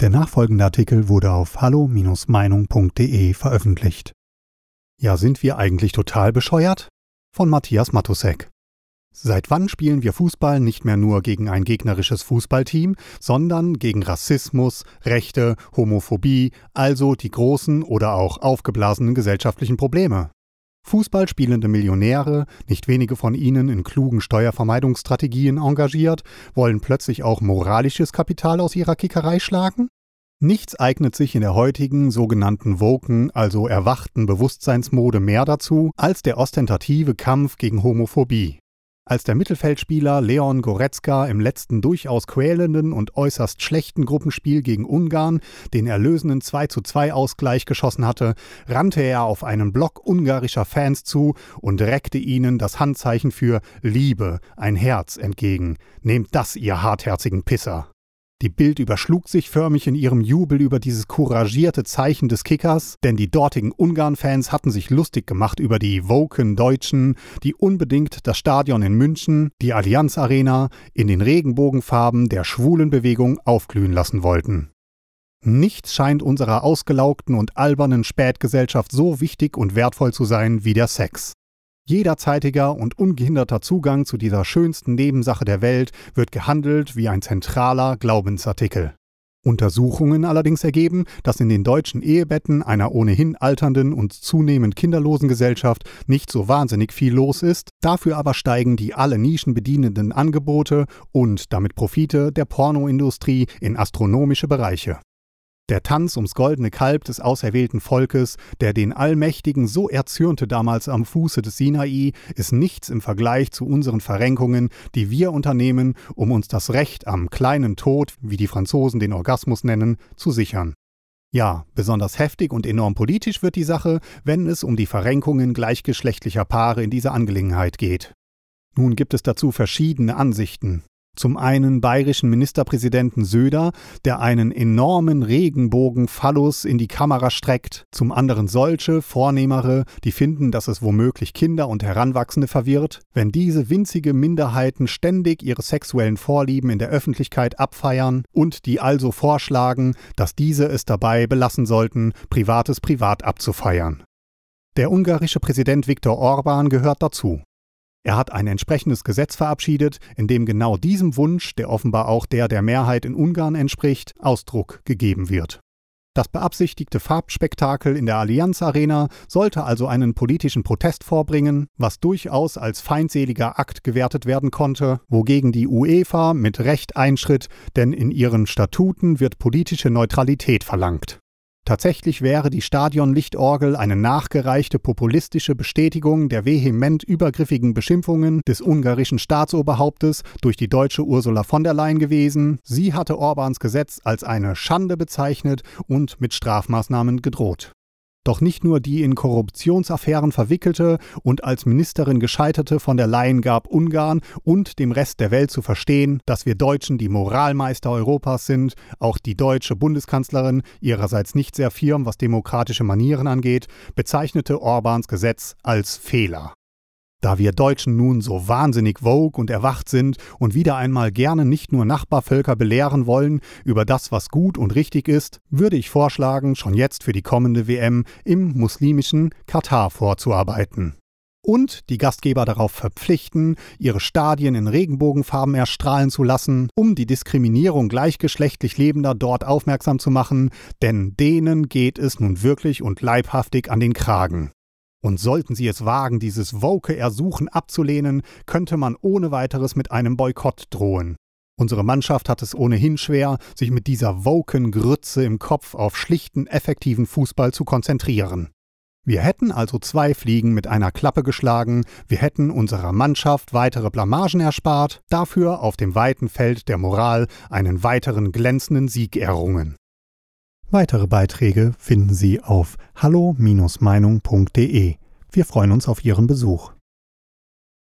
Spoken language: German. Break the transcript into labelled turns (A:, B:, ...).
A: Der nachfolgende Artikel wurde auf hallo-meinung.de veröffentlicht. Ja, sind wir eigentlich total bescheuert? Von Matthias Matusek. Seit wann spielen wir Fußball nicht mehr nur gegen ein gegnerisches Fußballteam, sondern gegen Rassismus, Rechte, Homophobie, also die großen oder auch aufgeblasenen gesellschaftlichen Probleme? Fußball spielende Millionäre, nicht wenige von ihnen in klugen Steuervermeidungsstrategien engagiert, wollen plötzlich auch moralisches Kapital aus ihrer Kickerei schlagen? Nichts eignet sich in der heutigen sogenannten Woken, also erwachten Bewusstseinsmode mehr dazu, als der ostentative Kampf gegen Homophobie. Als der Mittelfeldspieler Leon Goretzka im letzten durchaus quälenden und äußerst schlechten Gruppenspiel gegen Ungarn den erlösenden 2:2 Ausgleich geschossen hatte, rannte er auf einen Block ungarischer Fans zu und reckte ihnen das Handzeichen für Liebe, ein Herz entgegen. Nehmt das, ihr hartherzigen Pisser! Die Bild überschlug sich förmlich in ihrem Jubel über dieses couragierte Zeichen des Kickers, denn die dortigen Ungarn-Fans hatten sich lustig gemacht über die woken Deutschen, die unbedingt das Stadion in München, die Allianz Arena, in den Regenbogenfarben der schwulen Bewegung aufglühen lassen wollten. Nichts scheint unserer ausgelaugten und albernen Spätgesellschaft so wichtig und wertvoll zu sein wie der Sex. Jederzeitiger und ungehinderter Zugang zu dieser schönsten Nebensache der Welt wird gehandelt wie ein zentraler Glaubensartikel. Untersuchungen allerdings ergeben, dass in den deutschen Ehebetten einer ohnehin alternden und zunehmend kinderlosen Gesellschaft nicht so wahnsinnig viel los ist, dafür aber steigen die alle Nischen bedienenden Angebote und damit Profite der Pornoindustrie in astronomische Bereiche. Der Tanz ums goldene Kalb des auserwählten Volkes, der den Allmächtigen so erzürnte damals am Fuße des Sinai, ist nichts im Vergleich zu unseren Verrenkungen, die wir unternehmen, um uns das Recht am kleinen Tod, wie die Franzosen den Orgasmus nennen, zu sichern. Ja, besonders heftig und enorm politisch wird die Sache, wenn es um die Verrenkungen gleichgeschlechtlicher Paare in dieser Angelegenheit geht. Nun gibt es dazu verschiedene Ansichten. Zum einen bayerischen Ministerpräsidenten Söder, der einen enormen Regenbogen-Phallus in die Kamera streckt, zum anderen solche, vornehmere, die finden, dass es womöglich Kinder und Heranwachsende verwirrt, wenn diese winzige Minderheiten ständig ihre sexuellen Vorlieben in der Öffentlichkeit abfeiern und die also vorschlagen, dass diese es dabei belassen sollten, Privates privat abzufeiern. Der ungarische Präsident Viktor Orban gehört dazu. Er hat ein entsprechendes Gesetz verabschiedet, in dem genau diesem Wunsch, der offenbar auch der der Mehrheit in Ungarn entspricht, Ausdruck gegeben wird. Das beabsichtigte Farbspektakel in der Allianz Arena sollte also einen politischen Protest vorbringen, was durchaus als feindseliger Akt gewertet werden konnte, wogegen die UEFA mit Recht einschritt, denn in ihren Statuten wird politische Neutralität verlangt. Tatsächlich wäre die Stadionlichtorgel eine nachgereichte populistische Bestätigung der vehement übergriffigen Beschimpfungen des ungarischen Staatsoberhauptes durch die deutsche Ursula von der Leyen gewesen. Sie hatte Orbans Gesetz als eine Schande bezeichnet und mit Strafmaßnahmen gedroht. Doch nicht nur die in Korruptionsaffären verwickelte und als Ministerin gescheiterte von der Leyen gab Ungarn und dem Rest der Welt zu verstehen, dass wir Deutschen die Moralmeister Europas sind, auch die deutsche Bundeskanzlerin, ihrerseits nicht sehr firm, was demokratische Manieren angeht, bezeichnete Orbans Gesetz als Fehler. Da wir Deutschen nun so wahnsinnig vogue und erwacht sind und wieder einmal gerne nicht nur Nachbarvölker belehren wollen über das, was gut und richtig ist, würde ich vorschlagen, schon jetzt für die kommende WM im muslimischen Katar vorzuarbeiten. Und die Gastgeber darauf verpflichten, ihre Stadien in Regenbogenfarben erstrahlen zu lassen, um die Diskriminierung gleichgeschlechtlich Lebender dort aufmerksam zu machen, denn denen geht es nun wirklich und leibhaftig an den Kragen. Und sollten sie es wagen, dieses woke Ersuchen abzulehnen, könnte man ohne weiteres mit einem Boykott drohen. Unsere Mannschaft hat es ohnehin schwer, sich mit dieser woken Grütze im Kopf auf schlichten, effektiven Fußball zu konzentrieren. Wir hätten also zwei Fliegen mit einer Klappe geschlagen, wir hätten unserer Mannschaft weitere Blamagen erspart, dafür auf dem weiten Feld der Moral einen weiteren glänzenden Sieg errungen. Weitere Beiträge finden Sie auf hallo-meinung.de. Wir freuen uns auf Ihren Besuch.